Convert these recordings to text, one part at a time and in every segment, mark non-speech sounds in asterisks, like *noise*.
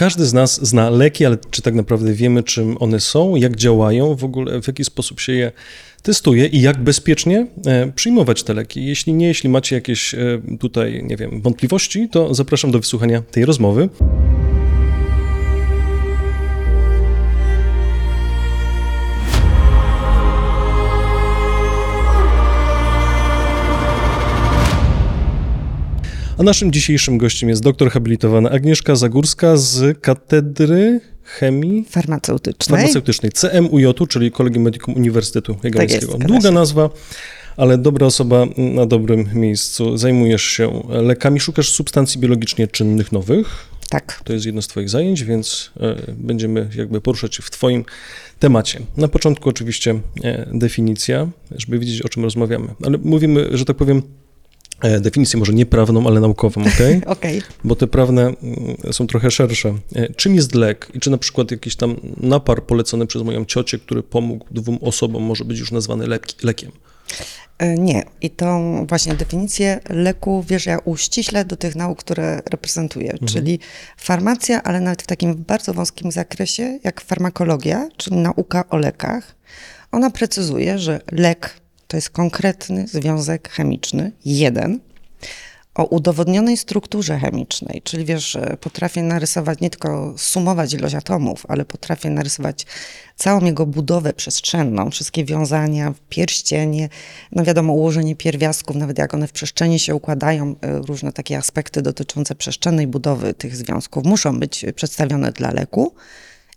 Każdy z nas zna leki, ale czy tak naprawdę wiemy, czym one są, jak działają, w ogóle w jaki sposób się je testuje i jak bezpiecznie e, przyjmować te leki. Jeśli nie, jeśli macie jakieś e, tutaj, nie wiem, wątpliwości, to zapraszam do wysłuchania tej rozmowy. A naszym dzisiejszym gościem jest doktor habilitowana Agnieszka Zagórska z Katedry Chemii farmaceutycznej, farmaceutycznej CMUJ, czyli Kolegium Medicum Uniwersytetu Jagiellońskiego. Tak Długa nazwa, ale dobra osoba na dobrym miejscu. Zajmujesz się lekami, szukasz substancji biologicznie czynnych nowych. Tak. To jest jedno z Twoich zajęć, więc e, będziemy jakby poruszać się w Twoim temacie. Na początku oczywiście e, definicja, żeby wiedzieć o czym rozmawiamy, ale mówimy, że tak powiem, definicję może nie prawną, ale naukową, ok? *laughs* okay. Bo te prawne mm, są trochę szersze. E, czym jest lek i czy na przykład jakiś tam napar polecony przez moją ciocię, który pomógł dwóm osobom, może być już nazwany lekiem? E, nie. I tą właśnie definicję leku wierzę ja uściśle do tych nauk, które reprezentuję, mhm. czyli farmacja, ale nawet w takim bardzo wąskim zakresie, jak farmakologia, czyli nauka o lekach. Ona precyzuje, że lek to jest konkretny związek chemiczny, jeden, o udowodnionej strukturze chemicznej, czyli wiesz, potrafię narysować, nie tylko sumować ilość atomów, ale potrafię narysować całą jego budowę przestrzenną, wszystkie wiązania, pierścienie, no wiadomo, ułożenie pierwiastków, nawet jak one w przestrzeni się układają, e, różne takie aspekty dotyczące przestrzennej budowy tych związków muszą być przedstawione dla leku.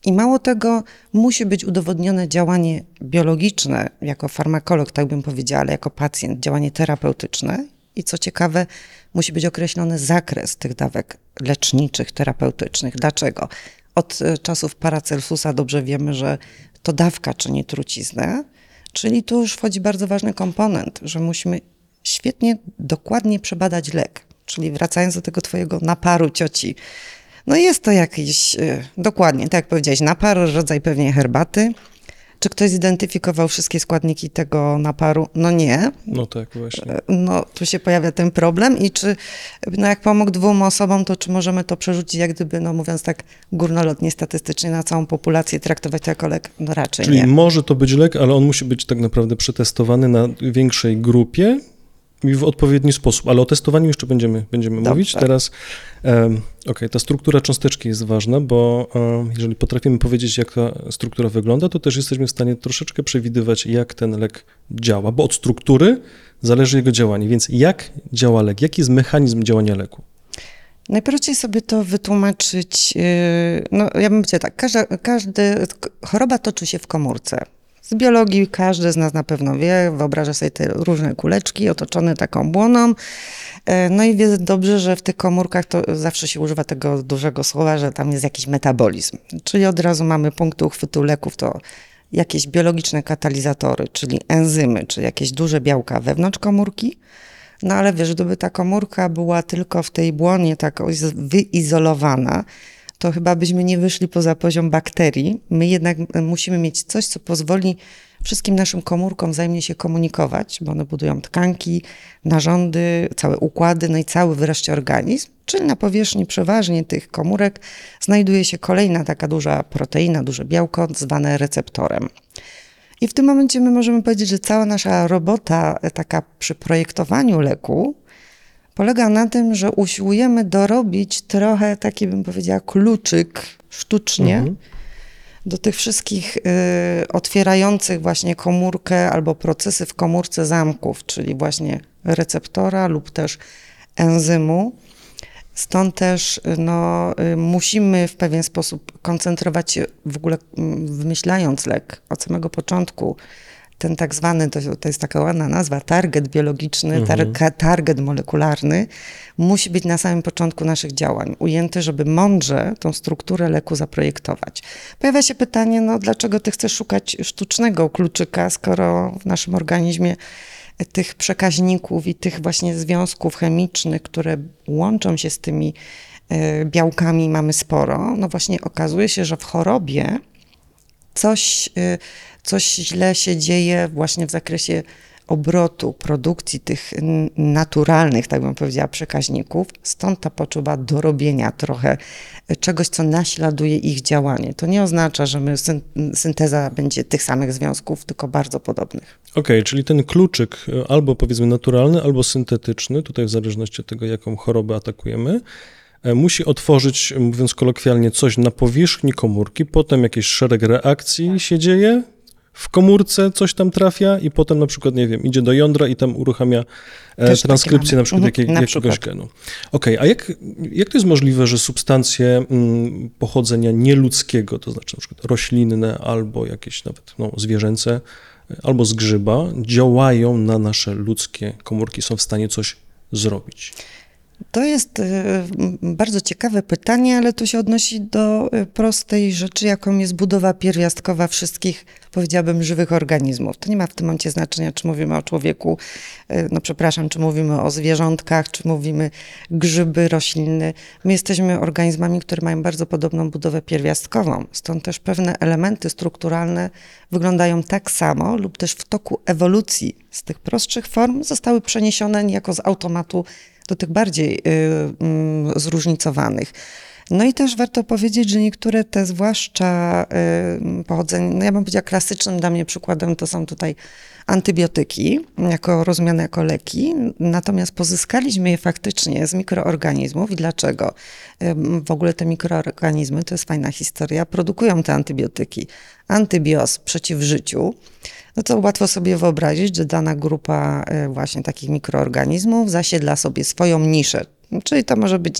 I mało tego, musi być udowodnione działanie biologiczne, jako farmakolog, tak bym powiedziała, ale jako pacjent, działanie terapeutyczne. I co ciekawe, musi być określony zakres tych dawek leczniczych, terapeutycznych. Dlaczego? Od e, czasów Paracelsusa dobrze wiemy, że to dawka czyni truciznę, czyli tu już wchodzi bardzo ważny komponent, że musimy świetnie, dokładnie przebadać lek. Czyli wracając do tego twojego naparu cioci, no jest to jakiś, y, dokładnie, tak jak powiedziałeś, naparu, rodzaj pewnie herbaty. Czy ktoś zidentyfikował wszystkie składniki tego naparu? No nie. No tak, właśnie. No tu się pojawia ten problem i czy, no jak pomógł dwóm osobom, to czy możemy to przerzucić jak gdyby, no mówiąc tak górnolotnie, statystycznie na całą populację, traktować to jako lek? No raczej Czyli nie. może to być lek, ale on musi być tak naprawdę przetestowany na większej grupie, i w odpowiedni sposób, ale o testowaniu jeszcze będziemy, będziemy mówić. Teraz, um, ok, ta struktura cząsteczki jest ważna, bo um, jeżeli potrafimy powiedzieć, jak ta struktura wygląda, to też jesteśmy w stanie troszeczkę przewidywać, jak ten lek działa, bo od struktury zależy jego działanie. Więc jak działa lek? Jaki jest mechanizm działania leku? Najprościej sobie to wytłumaczyć, yy, no ja bym powiedziała tak, każda, każdy, choroba toczy się w komórce. Z biologii każdy z nas na pewno wie, wyobraża sobie te różne kuleczki otoczone taką błoną. E, no i wie dobrze, że w tych komórkach to zawsze się używa tego dużego słowa, że tam jest jakiś metabolizm. Czyli od razu mamy punkty uchwytu leków, to jakieś biologiczne katalizatory, czyli enzymy, czy jakieś duże białka wewnątrz komórki. No ale wiesz, gdyby ta komórka była tylko w tej błonie tak wyizolowana, to chyba byśmy nie wyszli poza poziom bakterii. My jednak musimy mieć coś, co pozwoli wszystkim naszym komórkom wzajemnie się komunikować, bo one budują tkanki, narządy, całe układy, no i cały wreszcie organizm. Czyli na powierzchni przeważnie tych komórek znajduje się kolejna taka duża proteina, duże białko, zwane receptorem. I w tym momencie my możemy powiedzieć, że cała nasza robota, taka przy projektowaniu leku, polega na tym, że usiłujemy dorobić trochę taki, bym powiedziała, kluczyk sztucznie mhm. do tych wszystkich y, otwierających właśnie komórkę albo procesy w komórce zamków, czyli właśnie receptora lub też enzymu. Stąd też no, y, musimy w pewien sposób koncentrować się w ogóle mm, wymyślając lek od samego początku ten tak zwany, to, to jest taka ładna nazwa, target biologiczny, mhm. tar, target molekularny, musi być na samym początku naszych działań, ujęty, żeby mądrze tą strukturę leku zaprojektować. Pojawia się pytanie, no dlaczego ty chcesz szukać sztucznego kluczyka, skoro w naszym organizmie tych przekaźników i tych właśnie związków chemicznych, które łączą się z tymi e, białkami mamy sporo, no właśnie okazuje się, że w chorobie coś, y, coś źle się dzieje właśnie w zakresie obrotu, produkcji tych naturalnych, tak bym powiedziała, przekaźników. Stąd ta potrzeba dorobienia trochę czegoś, co naśladuje ich działanie. To nie oznacza, że my synteza będzie tych samych związków, tylko bardzo podobnych. Okej, okay, czyli ten kluczyk e, albo powiedzmy naturalny, albo syntetyczny, tutaj w zależności od tego, jaką chorobę atakujemy, e, musi otworzyć, mówiąc kolokwialnie, coś na powierzchni komórki, potem jakiś szereg reakcji tak. się dzieje, w komórce coś tam trafia i potem na przykład, nie wiem, idzie do jądra i tam uruchamia e, transkrypcję na przykład, mhm, jakiej, na jakiegoś przykład. genu. Okej, okay, a jak, jak to jest możliwe, że substancje mm, pochodzenia nieludzkiego, to znaczy na przykład roślinne albo jakieś nawet no, zwierzęce, albo z grzyba, działają na nasze ludzkie komórki, są w stanie coś zrobić? To jest y, bardzo ciekawe pytanie, ale to się odnosi do y, prostej rzeczy, jaką jest budowa pierwiastkowa wszystkich, powiedziałabym, żywych organizmów. To nie ma w tym momencie znaczenia, czy mówimy o człowieku, y, no przepraszam, czy mówimy o zwierzątkach, czy mówimy grzyby, rośliny. My jesteśmy organizmami, które mają bardzo podobną budowę pierwiastkową, stąd też pewne elementy strukturalne wyglądają tak samo lub też w toku ewolucji z tych prostszych form zostały przeniesione niejako z automatu do tych bardziej y, mm, zróżnicowanych. No i też warto powiedzieć, że niektóre te zwłaszcza y, pochodzenie, no ja bym powiedziała klasycznym dla mnie przykładem to są tutaj antybiotyki, jako rozumiane jako leki, natomiast pozyskaliśmy je faktycznie z mikroorganizmów. I dlaczego? Y, w ogóle te mikroorganizmy, to jest fajna historia, produkują te antybiotyki. Antybios przeciw życiu no to łatwo sobie wyobrazić, że dana grupa e, właśnie takich mikroorganizmów zasiedla sobie swoją niszę. Czyli to może być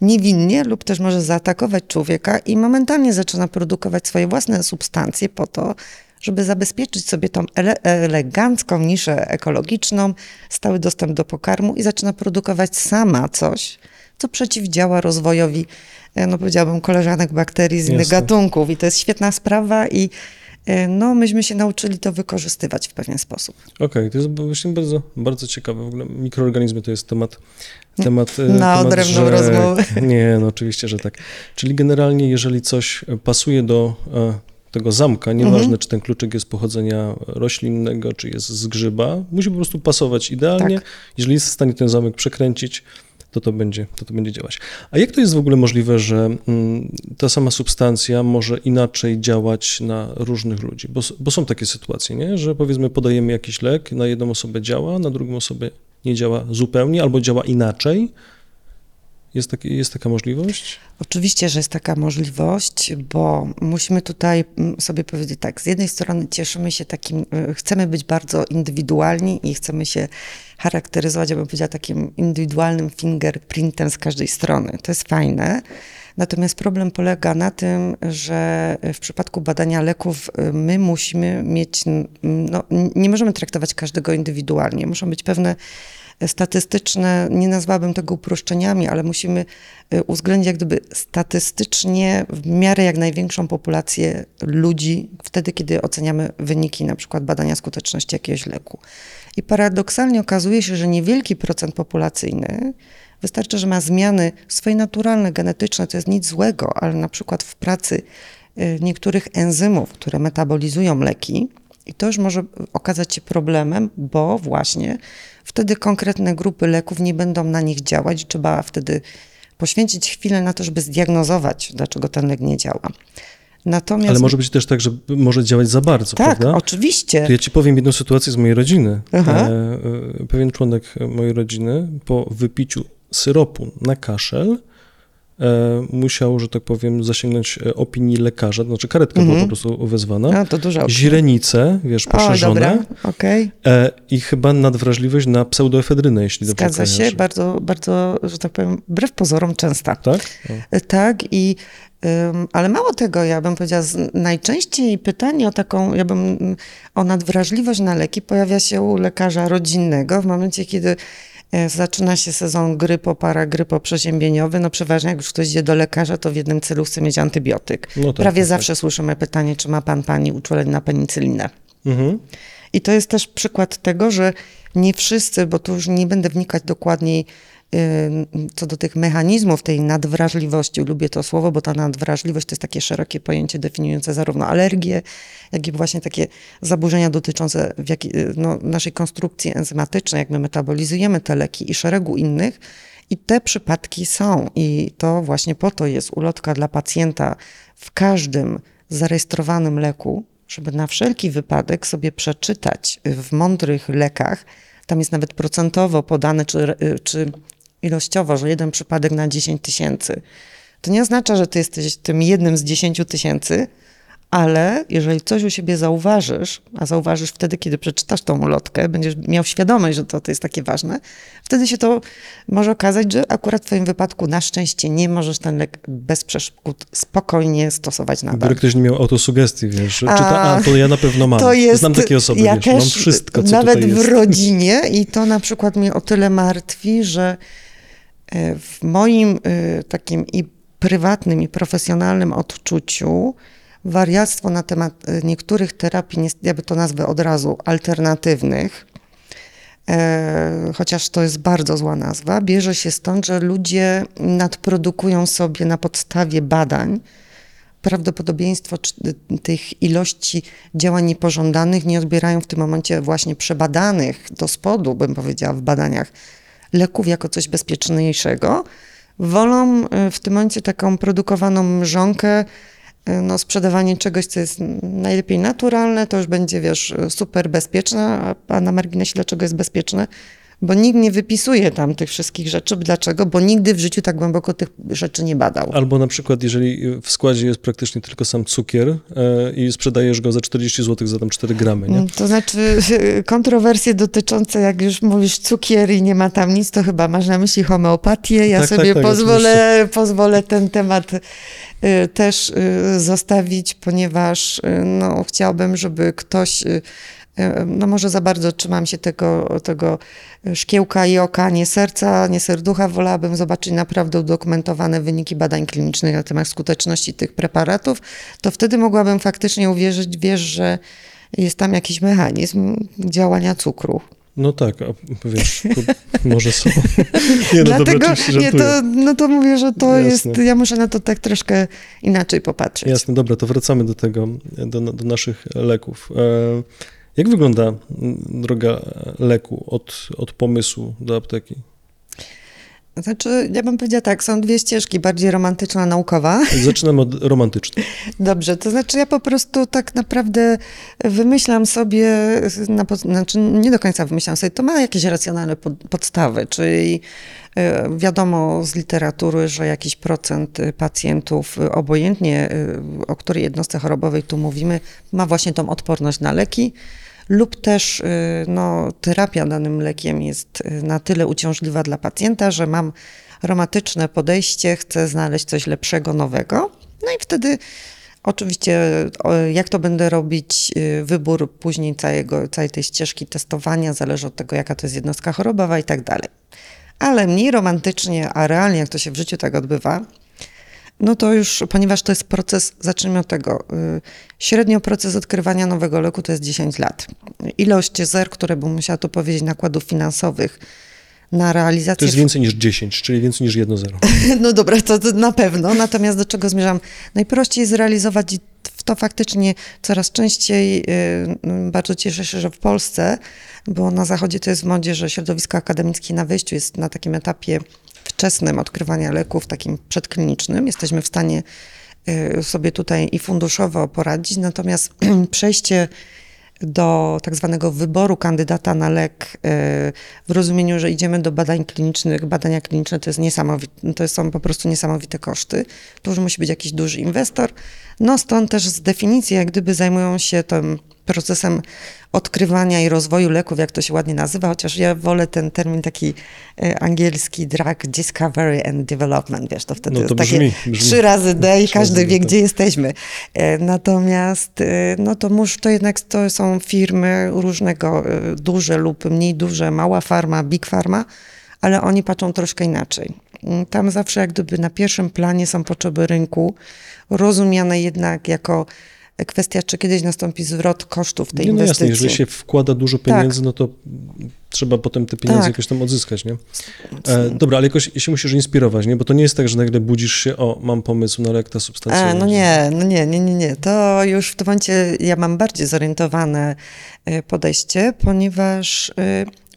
niewinnie lub też może zaatakować człowieka i momentalnie zaczyna produkować swoje własne substancje po to, żeby zabezpieczyć sobie tą ele elegancką niszę ekologiczną, stały dostęp do pokarmu i zaczyna produkować sama coś, co przeciwdziała rozwojowi, e, no powiedziałabym, koleżanek bakterii z innych gatunków. I to jest świetna sprawa i no myśmy się nauczyli to wykorzystywać w pewien sposób. Okej, okay, to jest właśnie bardzo, bardzo ciekawe. W ogóle mikroorganizmy to jest temat temat, e, Na temat, odrębną rozmowę. *laughs* Nie, no oczywiście, że tak. Czyli generalnie, jeżeli coś pasuje do e, tego zamka, nieważne mhm. czy ten kluczyk jest pochodzenia roślinnego, czy jest z grzyba, musi po prostu pasować idealnie. Tak. Jeżeli jest w stanie ten zamek przekręcić, to to będzie, to to będzie działać. A jak to jest w ogóle możliwe, że mm, ta sama substancja może inaczej działać na różnych ludzi? Bo, bo są takie sytuacje, nie? że powiedzmy podajemy jakiś lek, na jedną osobę działa, na drugą osobę nie działa zupełnie albo działa inaczej. Jest, taki, jest taka możliwość? Oczywiście, że jest taka możliwość, bo musimy tutaj mm, sobie powiedzieć tak, z jednej strony cieszymy się takim, y, chcemy być bardzo indywidualni i chcemy się charakteryzować, ja bym powiedziała, takim indywidualnym fingerprintem z każdej strony. To jest fajne. Natomiast problem polega na tym, że w przypadku badania leków y, my musimy mieć, no, nie możemy traktować każdego indywidualnie. Muszą być pewne statystyczne, nie nazwałabym tego uproszczeniami, ale musimy y, uwzględnić jak gdyby statystycznie w miarę jak największą populację ludzi wtedy, kiedy oceniamy wyniki na przykład badania skuteczności jakiegoś leku. I paradoksalnie okazuje się, że niewielki procent populacyjny wystarczy, że ma zmiany swoje naturalne, genetyczne, to jest nic złego, ale na przykład w pracy y, niektórych enzymów, które metabolizują leki, i to już może okazać się problemem, bo właśnie wtedy konkretne grupy leków nie będą na nich działać. Trzeba wtedy poświęcić chwilę na to, żeby zdiagnozować, dlaczego ten lek nie działa. Natomiast... Ale może być też tak, że może działać za bardzo, tak, prawda? oczywiście. To ja ci powiem jedną sytuację z mojej rodziny. E, e, pewien członek mojej rodziny po wypiciu syropu na kaszel musiał, że tak powiem, zasięgnąć e, opinii lekarza, to znaczy karetka była mhm. po prostu wezwana. A, to duża Źrenice, wiesz, poszerzone. O. Okay. I chyba nadwrażliwość na pseudoefedrynę, jeśli dobrze Zgadza się, bardzo, bardzo, że tak powiem, wbrew pozorom częsta. Tak? O. E, tak i ale mało tego, ja bym powiedziała, najczęściej pytanie o taką, ja bym, o nadwrażliwość na leki pojawia się u lekarza rodzinnego w momencie, kiedy E, zaczyna się sezon grypo, paragrypo przeziębieniowy. No przeważnie jak już ktoś idzie do lekarza, to w jednym celu chce mieć antybiotyk. No tak, Prawie tak, zawsze tak. słyszymy pytanie, czy ma pan, pani uczulenie na penicylinę. Mhm. I to jest też przykład tego, że nie wszyscy, bo tu już nie będę wnikać dokładniej co do tych mechanizmów tej nadwrażliwości, lubię to słowo, bo ta nadwrażliwość to jest takie szerokie pojęcie definiujące zarówno alergię, jak i właśnie takie zaburzenia dotyczące no, naszej konstrukcji enzymatycznej, jak my metabolizujemy te leki i szeregu innych. I te przypadki są, i to właśnie po to jest ulotka dla pacjenta w każdym zarejestrowanym leku, żeby na wszelki wypadek sobie przeczytać w mądrych lekach, tam jest nawet procentowo podane, czy, czy ilościowo, że jeden przypadek na 10 tysięcy. To nie oznacza, że ty jesteś tym jednym z 10 tysięcy, ale jeżeli coś u siebie zauważysz, a zauważysz wtedy, kiedy przeczytasz tą ulotkę, będziesz miał świadomość, że to, to jest takie ważne, wtedy się to może okazać, że akurat w twoim wypadku na szczęście nie możesz ten lek bez przeszkód spokojnie stosować nadal. Gdyby ktoś nie miał autosugestii, wiesz, czy ta, a, to ja na pewno mam. To jest, Znam takie osoby, ja wiesz, mam wszystko, co Nawet w rodzinie i to na przykład mnie o tyle martwi, że w moim e, takim i prywatnym i profesjonalnym odczuciu wariactwo na temat y, niektórych terapii, ja by to nazwę od razu, alternatywnych, e, chociaż to jest bardzo zła nazwa, bierze się stąd, że ludzie nadprodukują sobie na podstawie badań prawdopodobieństwo tych ilości działań niepożądanych nie odbierają w tym momencie właśnie przebadanych do spodu, bym powiedziała, w badaniach leków jako coś bezpieczniejszego. Wolą y, w tym momencie taką produkowaną mrzonkę Y, no, sprzedawanie czegoś, co jest najlepiej naturalne, to już będzie, wiesz, super bezpieczne, a na marginesie dlaczego jest bezpieczne? Bo nikt nie wypisuje tam tych wszystkich rzeczy. Dlaczego? Bo nigdy w życiu tak głęboko tych rzeczy nie badał. Albo na przykład, jeżeli w składzie jest praktycznie tylko sam cukier e, i sprzedajesz go za 40 zł za tam 4 gramy, nie? To znaczy *laughs* kontrowersje dotyczące, jak już mówisz cukier i nie ma tam nic, to chyba masz na myśli homeopatię. Ja tak, sobie tak, tak, pozwolę, pozwolę ten temat Y, też y, zostawić, ponieważ no, chciałbym, żeby ktoś no może za bardzo trzymam się tego, tego szkiełka i oka, nie serca, nie serducha. Wolałabym zobaczyć naprawdę udokumentowane wyniki badań klinicznych na temat skuteczności tych preparatów. To wtedy mogłabym faktycznie uwierzyć, wiesz, że jest tam jakiś mechanizm działania cukru. No tak, a wiesz, może są. *laughs* Nie, no Dlatego, dobra, nie, to, no to mówię, że to Jasne. jest, ja muszę na to tak troszkę inaczej popatrzeć. Jasne, dobra, to wracamy do tego, do, do naszych leków. E, jak wygląda droga leku od, od pomysłu do apteki? Znaczy, ja bym powiedziała tak, są dwie ścieżki, bardziej romantyczna, naukowa. *laughs* Zaczynam od romantycznej. Dobrze, to znaczy ja po prostu tak naprawdę wymyślam sobie, na, znaczy nie do końca wymyślam sobie, to ma jakieś racjonalne pod, podstawy, czyli e, wiadomo z literatury, że jakiś procent pacjentów, obojętnie e, o której jednostce chorobowej tu mówimy, ma właśnie tą odporność na leki lub też y, no, terapia danym lekiem jest y, na tyle uciążliwa dla pacjenta, że mam romatyczne podejście, chcę znaleźć coś lepszego, nowego. No i wtedy oczywiście jak to będę robić, y, wybór później całego, całej tej ścieżki testowania zależy od tego, jaka to jest jednostka chorobowa i tak dalej. Ale mniej romantycznie, a realnie jak to się w życiu tak odbywa, no to już, ponieważ to jest proces, zacznijmy od tego, y, średnio proces odkrywania nowego leku to jest 10 lat. Ilość zer, które bym musiała tu powiedzieć, nakładów finansowych na realizację... To jest więcej niż 10, czyli więcej niż jedno zero. *laughs* no dobra, to, to na pewno. Natomiast do czego zmierzam? Najprościej zrealizować to faktycznie coraz częściej, y, bardzo cieszę się, że w Polsce, bo na zachodzie to jest w modzie, że środowisko akademickie na wyjściu jest na takim etapie wczesnym odkrywania leków, takim przedklinicznym, jesteśmy w stanie y, sobie tutaj i funduszowo poradzić, natomiast *clears throat* przejście do tak zwanego wyboru kandydata na lek y, w rozumieniu, że idziemy do badań klinicznych. Badania kliniczne to, jest niesamowite, to są po prostu niesamowite koszty. Tu już musi być jakiś duży inwestor. No stąd też z definicji, jak gdyby zajmują się tym procesem odkrywania i rozwoju leków, jak to się ładnie nazywa, chociaż ja wolę ten termin taki e, angielski drug discovery and development, wiesz, to wtedy no to brzmi, takie brzmi. trzy razy D i każdy wie, gdzie jesteśmy. E, natomiast e, no to mórz, to jednak to są firmy różnego, duże lub mniej duże, mała farma, big farma, ale oni patrzą troszkę inaczej. Mm, tam zawsze jak gdyby na pierwszym planie są potrzeby rynku, rozumiane jednak jako Kwestia, czy kiedyś nastąpi zwrot kosztów tej nie, no inwestycji. Jasne, jeżeli się wkłada dużo Tak. pieniędzy, tak. no to trzeba potem te pieniądze Tak. jakoś tam odzyskać, nie? E, dobra, ale jakoś się musisz inspirować, nie? Bo to nie jest tak, że nagle budzisz się, o, mam pomysł na lek ta substancja. A, no nie, no nie, nie, nie, nie. To już w tym momencie ja mam bardziej zorientowane y, podejście, ponieważ y,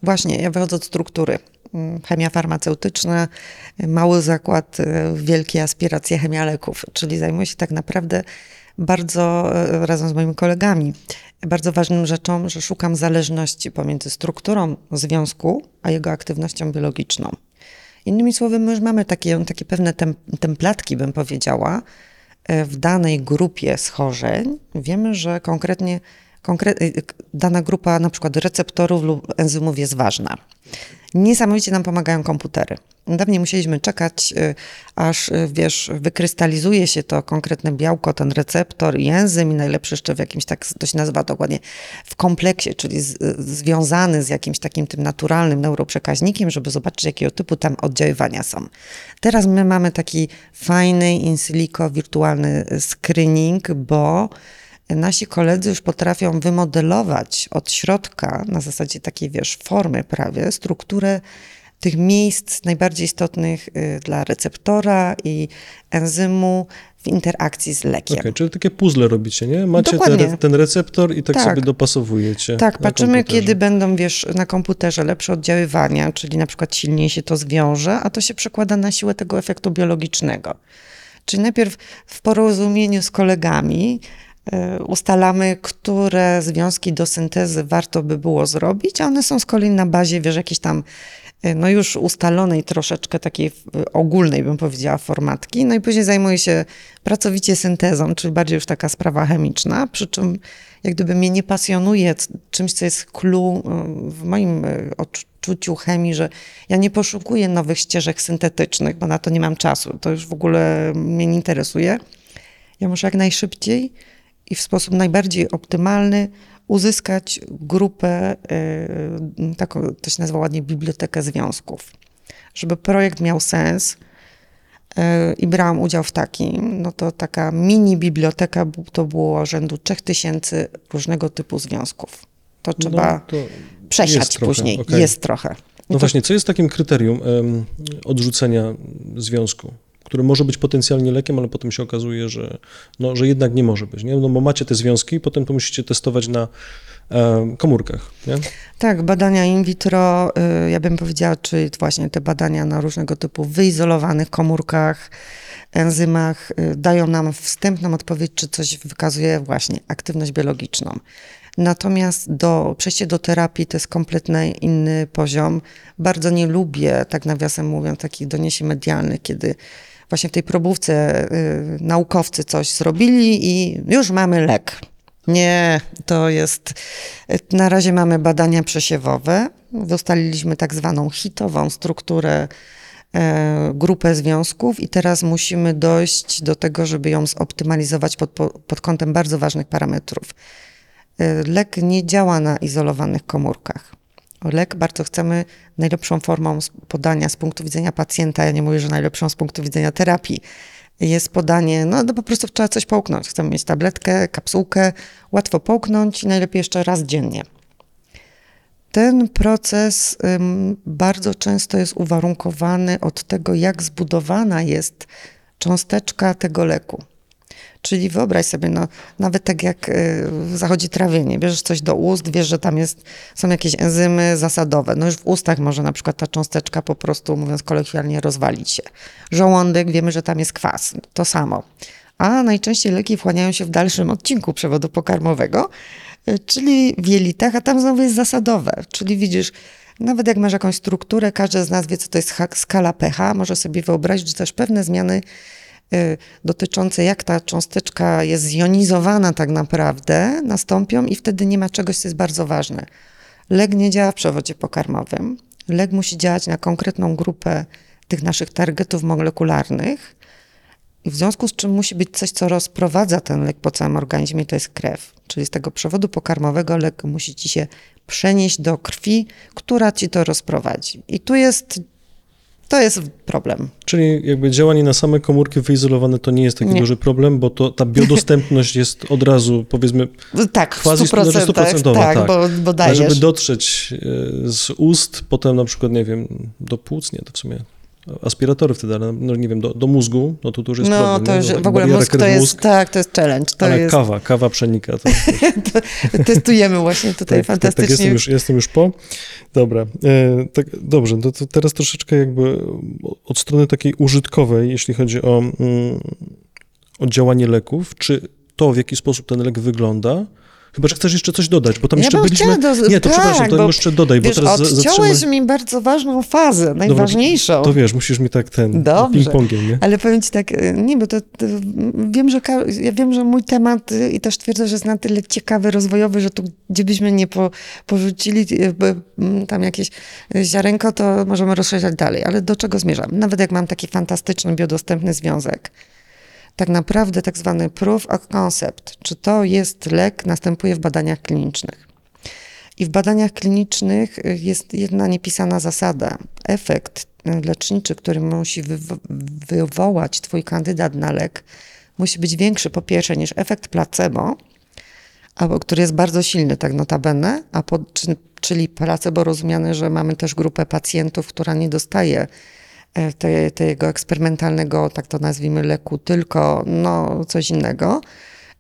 właśnie ja wychodzę od struktury. Mm, Chemia farmaceutyczna, y, mały zakład, y, wielkie aspiracje chemia leków, czyli zajmuję się tak naprawdę bardzo y, razem z moimi kolegami bardzo ważną rzeczą, że szukam zależności pomiędzy strukturą związku a jego aktywnością biologiczną. Innymi słowy, my już mamy takie, takie pewne tem, templatki, bym powiedziała, e, w danej grupie schorzeń. Wiemy, że konkretnie konkre dana grupa na przykład receptorów lub enzymów jest ważna. Niesamowicie nam pomagają komputery. Dawniej musieliśmy czekać, y, aż y, wiesz, wykrystalizuje się to konkretne białko, ten receptor i enzym, i najlepszy jeszcze w jakimś, tak to się nazywa dokładnie, w kompleksie, czyli z, związany z jakimś takim tym naturalnym neuroprzekaźnikiem, żeby zobaczyć, jakiego typu tam oddziaływania są. Teraz my mamy taki fajny in silico wirtualny screening, bo nasi koledzy już potrafią wymodelować od środka, na zasadzie takiej, wiesz, formy prawie, strukturę tych miejsc najbardziej istotnych y, dla receptora i enzymu w interakcji z lekiem. Okay, czyli takie puzzle robicie, nie? Macie Dokładnie. te, ten receptor i tak, Tak. sobie dopasowujecie. Tak, patrzymy, komputerze. kiedy będą, wiesz, na komputerze lepsze oddziaływania, czyli na przykład silniej się to zwiąże, a to się przekłada na siłę tego efektu biologicznego. Czyli najpierw w porozumieniu z kolegami ustalamy, które związki do syntezy warto by było zrobić, a one są z kolei na bazie, wiesz, jakiejś tam y, no już ustalonej troszeczkę takiej y, ogólnej, bym powiedziała, formatki. No i później zajmuję się pracowicie syntezą, czyli bardziej już taka sprawa chemiczna, przy czym jak gdyby mnie nie pasjonuje czymś, co jest clue y, w moim y, odczuciu chemii, że ja nie poszukuję nowych ścieżek syntetycznych, bo na to nie mam czasu. To już w ogóle mnie nie interesuje. Ja muszę jak najszybciej i w sposób najbardziej optymalny uzyskać grupę, y, taką, to się nazywa ładnie bibliotekę związków. Żeby projekt miał sens y, i brałam udział w takim, no to taka mini biblioteka to było rzędu 3000 różnego typu związków. To trzeba No, to przesiać jest trochę, później. okej. Jest trochę. No to- właśnie, co jest takim kryterium em, odrzucenia związku, który może być potencjalnie lekiem, ale potem się okazuje, że, no, że jednak nie może być, nie? No bo macie te związki potem to musicie testować na em, komórkach, nie? Tak, badania in vitro, y, ja bym powiedziała, czy właśnie te badania na różnego typu wyizolowanych komórkach, enzymach y, dają nam wstępną odpowiedź, czy coś wykazuje właśnie aktywność biologiczną. Natomiast do, przejście do terapii to jest kompletnie inny poziom. Bardzo nie lubię, tak nawiasem mówiąc, takich doniesień medialnych, kiedy właśnie w tej probówce y, naukowcy coś zrobili i już mamy lek. Nie, to jest. Na razie mamy badania przesiewowe. Ustaliliśmy tak zwaną hitową strukturę, e, grupę związków, i teraz musimy dojść do tego, żeby ją zoptymalizować pod, po- pod kątem bardzo ważnych parametrów. E, Lek nie działa na izolowanych komórkach. Lek bardzo chcemy najlepszą formą podania z punktu widzenia pacjenta, ja nie mówię, że najlepszą z punktu widzenia terapii, jest podanie, no to po prostu trzeba coś połknąć. Chcemy mieć tabletkę, kapsułkę, łatwo połknąć i najlepiej jeszcze raz dziennie. Ten proces ym, bardzo często jest uwarunkowany od tego, jak zbudowana jest cząsteczka tego leku. Czyli wyobraź sobie, no, nawet tak jak y, zachodzi trawienie, bierzesz coś do ust, wiesz, że tam jest, są jakieś enzymy zasadowe. No już w ustach może na przykład ta cząsteczka po prostu, mówiąc kolokwialnie, rozwalić się. Żołądek, wiemy, że tam jest kwas. To samo. A najczęściej leki wchłaniają się w dalszym odcinku przewodu pokarmowego, y, czyli w jelitach, a tam znowu jest zasadowe. Czyli widzisz, nawet jak masz jakąś strukturę, każdy z nas wie, co to jest skala pH, może sobie wyobrazić, że też pewne zmiany dotyczące jak ta cząsteczka jest zjonizowana tak naprawdę, nastąpią i wtedy nie ma czegoś, co jest bardzo ważne. Lek nie działa w przewodzie pokarmowym. Lek musi działać na konkretną grupę tych naszych targetów molekularnych, i w związku z czym musi być coś, co rozprowadza ten lek po całym organizmie, to jest krew. Czyli z tego przewodu pokarmowego lek musi ci się przenieść do krwi, która ci to rozprowadzi. I tu jest To jest problem. Czyli jakby działanie na same komórki wyizolowane to nie jest taki nie. duży problem, bo to ta biodostępność *laughs* jest od razu, powiedzmy, tak, quasi 100%, 100%, tak, tak, bo, bo dajesz. A żeby dotrzeć e, z ust, potem na przykład, nie wiem, do płuc, nie, to w sumie aspiratory wtedy, ale no nie wiem, do, do mózgu, no to, to już jest no, problem. No to już w ogóle mózg to jest, mózg, tak, to jest challenge. To ale jest... kawa, kawa przenika. To, *laughs* to testujemy właśnie tutaj tak, fantastycznie. Tak, tak, jestem, już, jestem już po. Dobra, e, tak, dobrze, to, to, teraz troszeczkę jakby od strony takiej użytkowej, jeśli chodzi o, mm, o działanie leków, czy to, w jaki sposób ten lek wygląda, Chyba, że chcesz jeszcze coś dodać, bo tam ja jeszcze byliśmy... Do... Nie, to tak, przepraszam, to jeszcze dodaj, wiesz, bo teraz mi bardzo ważną fazę, najważniejszą. Dobra, to wiesz, musisz mi tak ten ping-pongiem, nie? Ale powiem ci tak, y, nie, bo to, to, wiem, że ja wiem, że mój temat y, i też twierdzę, że jest na tyle ciekawy, rozwojowy, że tu gdzie byśmy nie po, porzucili y, tam jakieś ziarenko, to możemy rozszerzać dalej. Ale do czego zmierzam? Nawet jak mam taki fantastyczny, biodostępny związek, tak naprawdę tak zwany proof of concept, czy to jest lek, następuje w badaniach klinicznych. I w badaniach klinicznych jest jedna niepisana zasada. Efekt leczniczy, który musi wywołać twój kandydat na lek, musi być większy po pierwsze niż efekt placebo, albo który jest bardzo silny, tak notabene, a po, czyli placebo rozumiane, że mamy też grupę pacjentów, która nie dostaje te, tego eksperymentalnego, tak to nazwijmy, leku, tylko no, coś innego.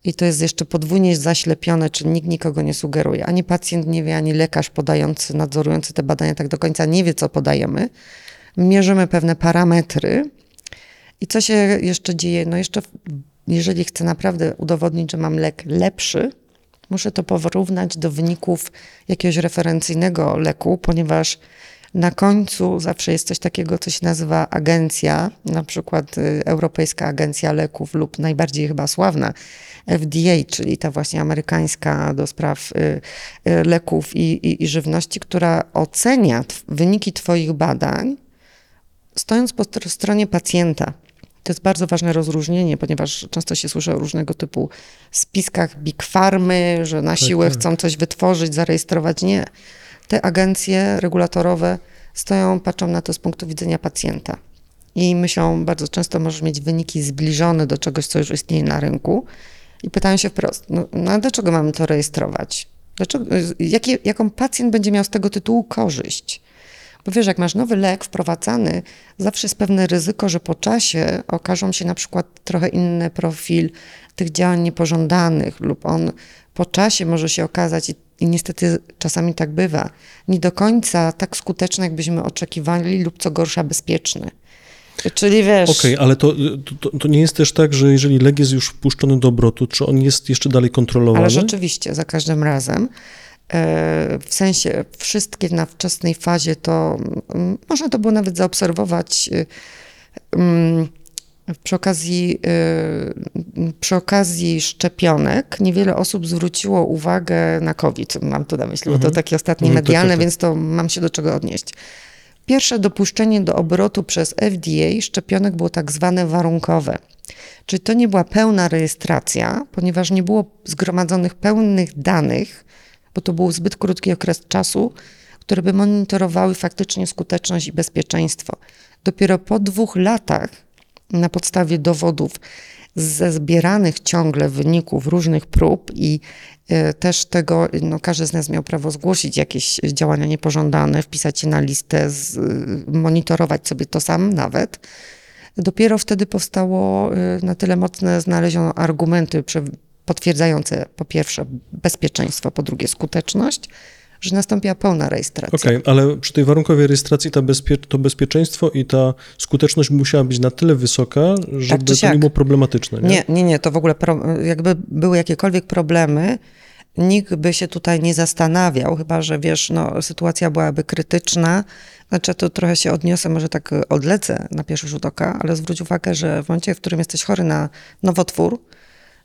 I to jest jeszcze podwójnie zaślepione, czyli nikt nikogo nie sugeruje. Ani pacjent nie wie, ani lekarz podający, nadzorujący te badania tak do końca nie wie, co podajemy. Mierzymy pewne parametry. I co się jeszcze dzieje? No jeszcze, jeżeli chcę naprawdę udowodnić, że mam lek lepszy, muszę to porównać do wyników jakiegoś referencyjnego leku, ponieważ na końcu zawsze jest coś takiego, co się nazywa agencja, na przykład y, Europejska Agencja Leków lub najbardziej chyba sławna FDA, czyli ta właśnie amerykańska do spraw y, y, leków i, i, i żywności, która ocenia wyniki Twoich badań, stojąc po stronie pacjenta. To jest bardzo ważne rozróżnienie, ponieważ często się słyszy o różnego typu spiskach big farmy, że na tak, siłę tak. chcą coś wytworzyć, zarejestrować. Nie te agencje regulatorowe stoją, patrzą na to z punktu widzenia pacjenta. I myślą, bardzo często możesz mieć wyniki zbliżone do czegoś, co już istnieje na rynku. I pytają się wprost, no, no dlaczego mamy to rejestrować? Dlaczego, jakie, jaką pacjent będzie miał z tego tytułu korzyść? Bo wiesz, jak masz nowy lek wprowadzany, zawsze jest pewne ryzyko, że po czasie okażą się na przykład trochę inny profil tych działań niepożądanych, lub on po czasie może się okazać, i i niestety czasami tak bywa, nie do końca tak skuteczny, jakbyśmy oczekiwali, lub co gorsza, bezpieczny. Czyli wiesz. Okej, okay, ale to, to, to, nie jest też tak, że jeżeli lek jest już wpuszczony do obrotu, czy on jest jeszcze dalej kontrolowany? Ale rzeczywiście, za każdym razem. E, w sensie wszystkie na wczesnej fazie to mm, można to było nawet zaobserwować y, mm, przy okazji, y, przy okazji szczepionek niewiele osób zwróciło uwagę na COVID. Mam tu na myśli, mhm. bo to mhm. takie ostatnie mhm, medialne, tak, tak, tak. więc to mam się do czego odnieść. Pierwsze dopuszczenie do obrotu przez FDA szczepionek było tak zwane warunkowe. Czyli to nie była pełna rejestracja, ponieważ nie było zgromadzonych pełnych danych, bo to był zbyt krótki okres czasu, które by monitorowały faktycznie skuteczność i bezpieczeństwo. Dopiero po dwóch latach na podstawie dowodów ze zbieranych ciągle wyników różnych prób i e, też tego, no każdy z nas miał prawo zgłosić jakieś działania niepożądane, wpisać je na listę, z, monitorować sobie to sam nawet. Dopiero wtedy powstało e, na tyle mocne, znaleziono argumenty potwierdzające po pierwsze bezpieczeństwo, po drugie skuteczność, że nastąpiła pełna rejestracja. Okej, okay, ale przy tej warunkowej rejestracji ta bezpie to bezpieczeństwo i ta skuteczność musiała być na tyle wysoka, żeby tak to nie było problematyczne. Nie? nie, nie, nie, to w ogóle jakby były jakiekolwiek problemy, nikt by się tutaj nie zastanawiał, chyba że wiesz, no, sytuacja byłaby krytyczna. Znaczy, to trochę się odniosę, może tak odlecę na pierwszy rzut oka, ale zwróć uwagę, że w momencie, w którym jesteś chory na nowotwór,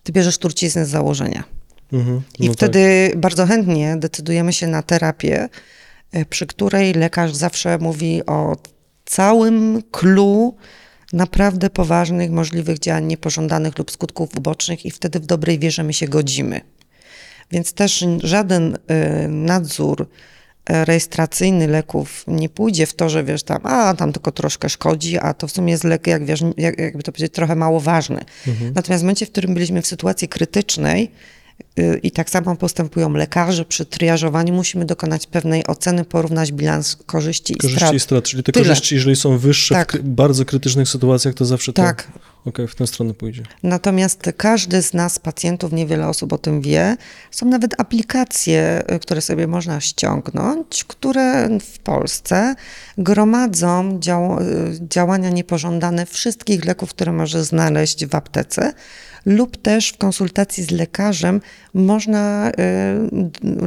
ty bierzesz truciznę z założenia. Mhm, I no wtedy tak. bardzo chętnie decydujemy się na terapię, e, przy której lekarz zawsze mówi o całym clue naprawdę poważnych, możliwych działań niepożądanych lub skutków ubocznych, i wtedy w dobrej wierze my się godzimy. Więc też żaden e, nadzór rejestracyjny leków nie pójdzie w to, że wiesz tam, a tam tylko troszkę szkodzi, a to w sumie jest lek, jak wiesz, jak, jakby to powiedzieć, trochę mało ważny. Mhm. Natomiast w momencie, w którym byliśmy w sytuacji krytycznej, i tak samo postępują lekarze przy triażowaniu. Musimy dokonać pewnej oceny, porównać bilans korzyści, korzyści i strat. Korzyści i strat, czyli te Tyle. korzyści, jeżeli są wyższe tak. w bardzo krytycznych sytuacjach, to zawsze to... Tak, okay, w tę stronę pójdzie. Natomiast każdy z nas, pacjentów, niewiele osób o tym wie, są nawet aplikacje, y, które sobie można ściągnąć, które w Polsce gromadzą dział y, działania niepożądane wszystkich leków, które może znaleźć w aptece lub też w konsultacji z lekarzem można, y,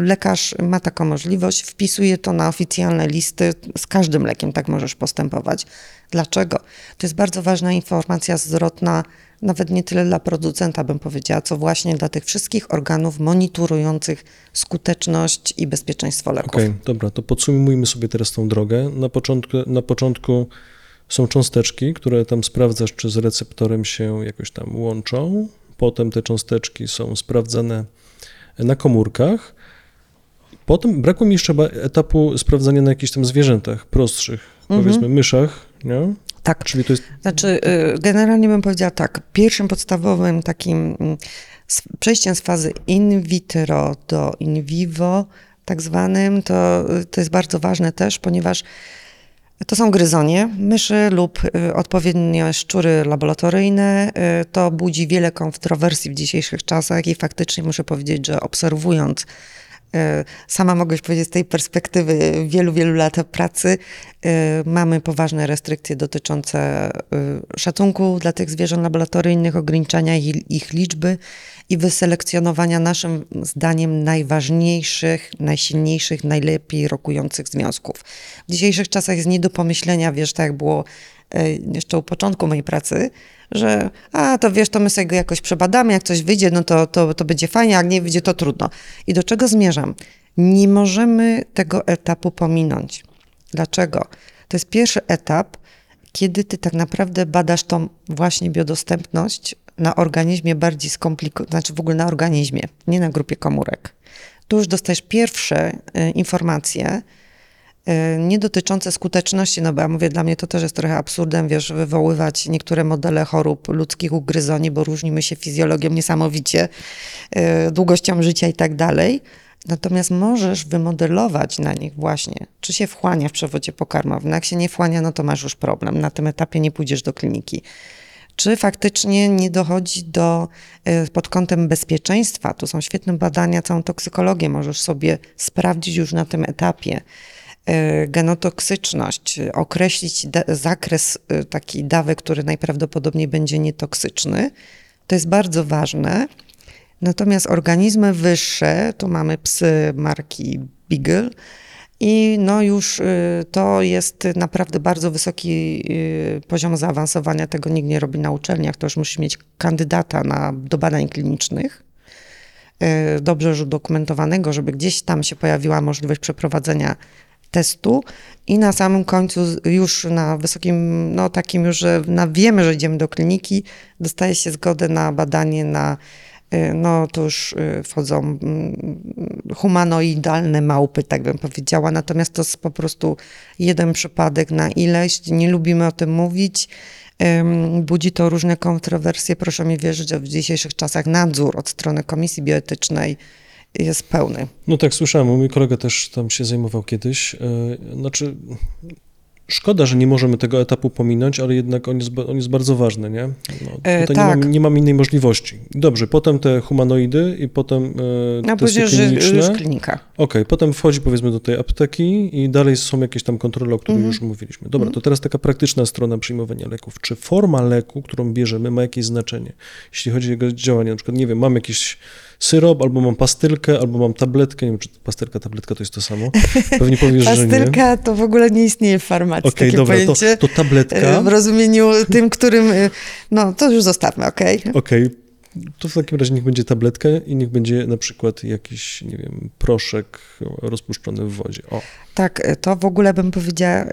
lekarz ma taką możliwość, wpisuje to na oficjalne listy, z każdym lekiem tak możesz postępować. Dlaczego? To jest bardzo ważna informacja zwrotna, nawet nie tyle dla producenta, bym powiedziała, co właśnie dla tych wszystkich organów monitorujących skuteczność i bezpieczeństwo leków. Okej, okay, dobra, to podsumujmy sobie teraz tą drogę. Na początku, na początku są cząsteczki, które tam sprawdzasz, czy z receptorem się jakoś tam łączą. Potem te cząsteczki są sprawdzane na komórkach. Potem brakło mi jeszcze etapu sprawdzania na jakichś tam zwierzętach prostszych, mhm. powiedzmy myszach, nie? Tak. Czyli to jest... Znaczy, y, generalnie bym powiedziała tak. Pierwszym podstawowym takim mm, przejściem z fazy in vitro do in vivo, tak zwanym, to, to jest bardzo ważne też, ponieważ to są gryzonie, myszy lub y, odpowiednio szczury laboratoryjne. Y, to budzi wiele kontrowersji w dzisiejszych czasach i faktycznie muszę powiedzieć, że obserwując Sama mogę powiedzieć z tej perspektywy wielu, wielu lat pracy, mamy poważne restrykcje dotyczące szacunku dla tych zwierząt laboratoryjnych, ograniczania ich, ich liczby i wyselekcjonowania naszym zdaniem najważniejszych, najsilniejszych, najlepiej rokujących związków. W dzisiejszych czasach jest nie do pomyślenia, wiesz, tak jak było e, jeszcze u początku mojej pracy, że a to wiesz, to my sobie go jakoś przebadamy, jak coś wyjdzie, no to, to, to będzie fajnie, a jak nie wyjdzie, to trudno. I do czego zmierzam? Nie możemy tego etapu pominąć. Dlaczego? To jest pierwszy etap, kiedy ty tak naprawdę badasz tą właśnie biodostępność na organizmie bardziej skomplikowanym, znaczy w ogóle na organizmie, nie na grupie komórek. Tu już dostajesz pierwsze y, informacje, nie dotyczące skuteczności, no bo ja mówię, dla mnie to też jest trochę absurdem, wiesz, wywoływać niektóre modele chorób ludzkich ugryzoni, bo różnimy się fizjologią niesamowicie, y, długością życia i tak dalej. Natomiast możesz wymodelować na nich właśnie, czy się wchłania w przewodzie pokarmowym. No jak się nie wchłania, no to masz już problem. Na tym etapie nie pójdziesz do kliniki czy faktycznie nie dochodzi do, e, pod kątem bezpieczeństwa, tu są świetne badania, całą toksykologię możesz sobie sprawdzić już na tym etapie, genotoksyczność, określić zakres e, taki dawek, który najprawdopodobniej będzie nietoksyczny. To jest bardzo ważne. Natomiast organizmy wyższe, tu mamy psy marki Beagle, i no już y, to jest naprawdę bardzo wysoki poziom zaawansowania. Tego nikt nie robi na uczelniach. To już musi mieć kandydata na, do badań klinicznych, dobrze udokumentowanego, żeby gdzieś tam się pojawiła możliwość przeprowadzenia testu i na samym końcu już na wysokim, no takim już, że na, wiemy, że idziemy do kliniki, dostaje się zgodę na badanie na Y, no to już y, wchodzą mm, humanoidalne małpy, tak bym powiedziała. Natomiast to jest po prostu jeden przypadek na ileś. Nie lubimy o tym mówić. Budzi to różne kontrowersje. Proszę mi wierzyć, że w dzisiejszych czasach nadzór od strony Komisji Bioetycznej jest pełny. No tak, słyszałem. Mój kolega też tam się zajmował kiedyś. E, znaczy, Szkoda, że nie możemy tego etapu pominąć, ale jednak on jest, on jest bardzo ważny, nie? No, e, tak. nie, mam, nie mam innej możliwości. Dobrze, potem te humanoidy i potem e, no, testy kliniczne. Już klinika. Okej, okay, potem wchodzi powiedzmy do tej apteki i dalej są jakieś tam kontrole, o których mm -hmm. już mówiliśmy. Dobra, mm -hmm. to teraz taka praktyczna strona przyjmowania leków. Czy forma leku, którą bierzemy, ma jakieś znaczenie? Jeśli chodzi o jego działanie, na przykład, nie wiem, mam jakieś syrop, albo mam pastylkę, albo mam tabletkę. Nie wiem, czy pastylka, tabletka to jest to samo. Pewnie powiesz, że nie. Pastylka to w ogóle nie istnieje w farmacji, okay, takie dobra, pojęcie. To, to tabletka. W rozumieniu tym, którym, no to już zostawmy, okej? Okay? Okej. Okay. To w takim razie niech będzie tabletka i niech będzie na przykład jakiś, nie wiem, proszek rozpuszczony w wodzie. O. Tak, to w ogóle bym powiedziała,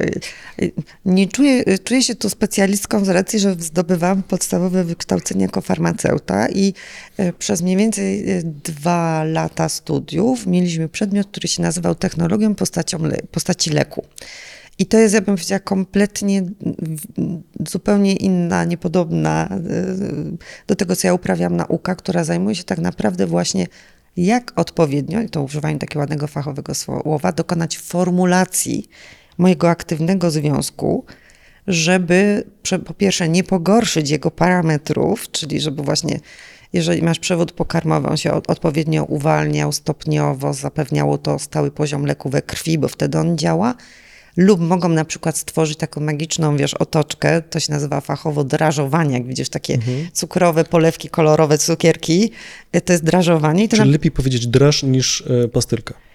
nie czuję, czuję się tu specjalistką z racji, że zdobywałam podstawowe wykształcenie jako farmaceuta i e, przez mniej więcej e, dwa lata studiów mieliśmy przedmiot, który się nazywał technologią postacią, postaci leku. I to jest, ja bym powiedziała, kompletnie zupełnie inna, niepodobna e, do tego, co ja uprawiam nauka, która zajmuje się tak naprawdę właśnie jak odpowiednio, i to używając takiego ładnego fachowego słowa, dokonać formulacji mojego aktywnego związku, żeby po pierwsze nie pogorszyć jego parametrów, czyli żeby właśnie jeżeli masz przewód pokarmowy, on się odpowiednio uwalniał stopniowo, zapewniało to stały poziom leku we krwi, bo wtedy on działa, lub mogą na przykład stworzyć taką magiczną, wiesz, otoczkę, to się nazywa fachowo drażowanie, jak widzisz, takie mhm. cukrowe polewki, kolorowe cukierki, to jest drażowanie. Czyli na... lepiej powiedzieć draż niż e, pastylka.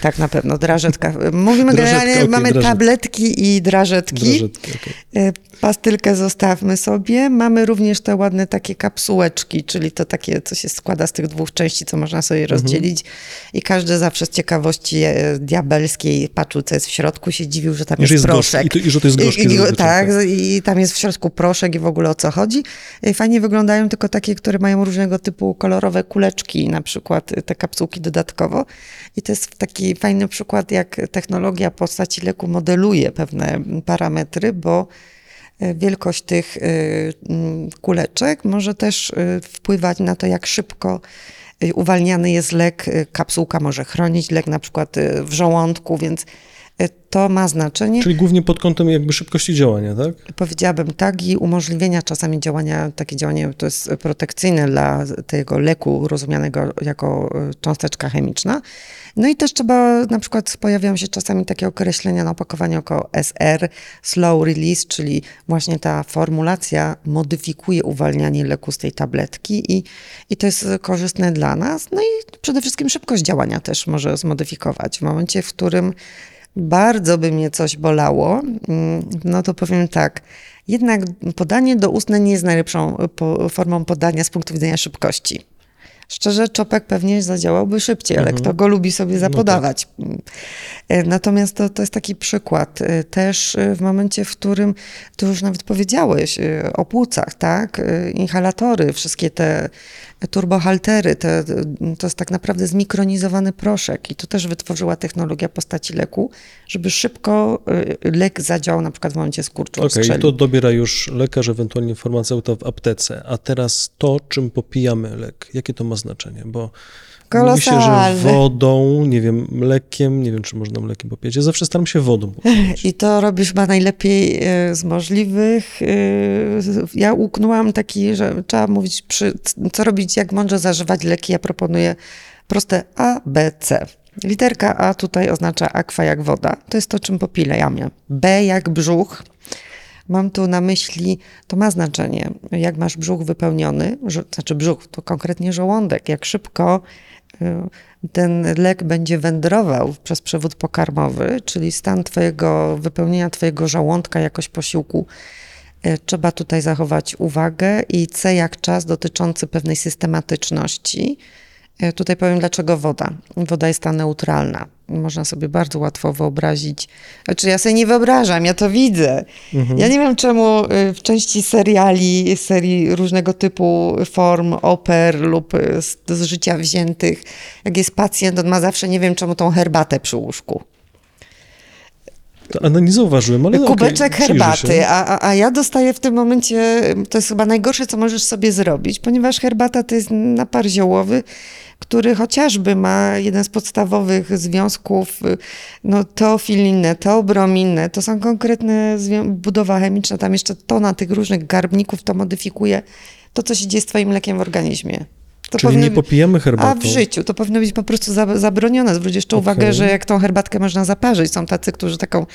Tak, na pewno, drażetka. Mówimy generalnie, okay, mamy tabletki i drażetki. drażetki okay. Pastylkę zostawmy sobie. Mamy również te ładne takie kapsułeczki, czyli to takie, co się składa z tych dwóch części, co można sobie mhm. rozdzielić. I każdy zawsze z ciekawości e, diabelskiej patrzył, co jest w środku, się dziwił, że tam jest, jest proszek. I, to, I, że to jest gorzkie. I, i, tak, i tam jest w środku proszek i w ogóle o co chodzi. I fajnie wyglądają tylko takie, które mają różnego typu kolorowe kuleczki, na przykład te kapsułki dodatkowo. I to jest taki fajny przykład, jak technologia postaci leku modeluje pewne parametry, bo e, wielkość tych e, kuleczek może też e, wpływać na to, jak szybko uwalniany jest lek. Kapsułka może chronić lek na przykład w żołądku, więc to ma znaczenie. Czyli głównie pod kątem jakby szybkości działania, tak? Powiedziałabym tak i umożliwienia czasami działania, takie działanie to jest protekcyjne dla tego leku rozumianego jako cząsteczka chemiczna. No i też trzeba, na przykład pojawiają się czasami takie określenia na opakowaniu jako SR, slow release, czyli właśnie ta formulacja modyfikuje uwalnianie leku z tej tabletki i, i to jest korzystne dla nas. No i przede wszystkim szybkość działania też może zmodyfikować. W momencie, w którym bardzo by mnie coś bolało, mm, no to powiem tak, jednak podanie doustne nie jest najlepszą formą podania z punktu widzenia szybkości. Szczerze, czopek pewnie zadziałałby szybciej, ale mhm. kto go lubi sobie zapodawać. No tak. Natomiast to, to jest taki przykład. E, też e, w momencie, w którym, tu już nawet powiedziałeś o płucach, tak? Inhalatory, wszystkie te turbohaltery, te, to jest tak naprawdę zmikronizowany proszek i to też wytworzyła technologia postaci leku, żeby szybko lek zadziałał na przykład w momencie skurczu Okej, okay, to dobiera już lekarz, ewentualnie farmaceuta w aptece. A teraz to, czym popijamy lek, jakie to ma znaczenie, bo Kolosalny. Mówi się, że wodą, nie wiem, mlekiem, nie wiem, czy można mlekiem popijać. Ja zawsze staram się wodą popijać. *laughs* I to robisz chyba najlepiej e, z możliwych. E, ja uknęłam taki, że trzeba mówić, przy, co robić, jak mądrze zażywać leki. Ja proponuję proste A, B, C. Literka A tutaj oznacza akwa jak woda. To jest to, czym popilejamy. B jak brzuch. Mam tu na myśli, to ma znaczenie, jak masz brzuch wypełniony, znaczy brzuch to konkretnie żołądek, jak szybko ten lek będzie wędrował przez przewód pokarmowy, czyli stan twojego wypełnienia twojego żołądka jakoś posiłku. Y, trzeba tutaj zachować uwagę i C jak czas dotyczący pewnej systematyczności. Y, tutaj powiem, dlaczego woda. Woda jest ta neutralna można sobie bardzo łatwo wyobrazić. Znaczy, ja sobie nie wyobrażam, ja to widzę. Mhm. Ja nie wiem, czemu y, w części seriali, serii różnego typu form, oper lub y, z, z życia wziętych, jak jest pacjent, on ma zawsze, nie wiem czemu, tą herbatę przy łóżku. To, no nie zauważyłem, ale Kubeczek okay, herbaty, a, a, a ja dostaję w tym momencie, to jest chyba najgorsze, co możesz sobie zrobić, ponieważ herbata to jest napar ziołowy, który chociażby ma jeden z podstawowych związków, y, no teofilinne, teobrominne, to są konkretne budowa chemiczna, tam jeszcze tona tych różnych garbników to modyfikuje to, co się dzieje z twoim lekiem w organizmie. To Czyli powinno, nie popijamy herbatą. A w życiu to powinno być po prostu zabronione. Zwróć jeszcze okay. uwagę, że jak tą herbatkę można zaparzyć. Są tacy, którzy taką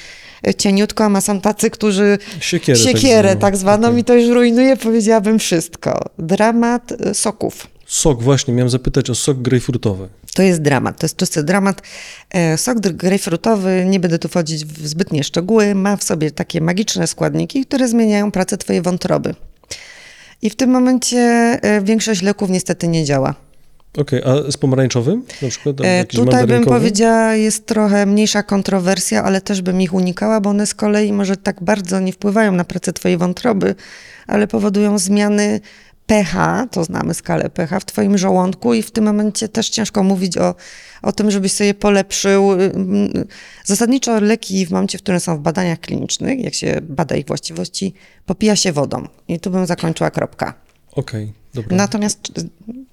e, cieniutką, a są tacy, którzy siekierę, siekierę tak, tak zwaną okay. i to już rujnuje, powiedziałabym, wszystko. Dramat e, soków. Sok, właśnie, miałem zapytać o sok grejpfrutowy. To jest dramat, to jest czysty dramat. E, sok grejpfrutowy, nie będę tu wchodzić w zbytnie szczegóły, ma w sobie takie magiczne składniki, które zmieniają pracę twojej wątroby. I w tym momencie e, większość leków niestety nie działa. Okej, okay, a z pomarańczowym na przykład? E, tutaj bym powiedziała, jest trochę mniejsza kontrowersja, ale też bym ich unikała, bo one z kolei może tak bardzo nie wpływają na pracę twojej wątroby, ale powodują zmiany pH, to znamy skalę pH w twoim żołądku i w tym momencie też ciężko mówić o, o tym, żebyś sobie polepszył. Zasadniczo leki w momencie, w którym są w badaniach klinicznych, jak się bada ich właściwości, popija się wodą. I tu bym zakończyła kropka. Okej, okay, dobra. Natomiast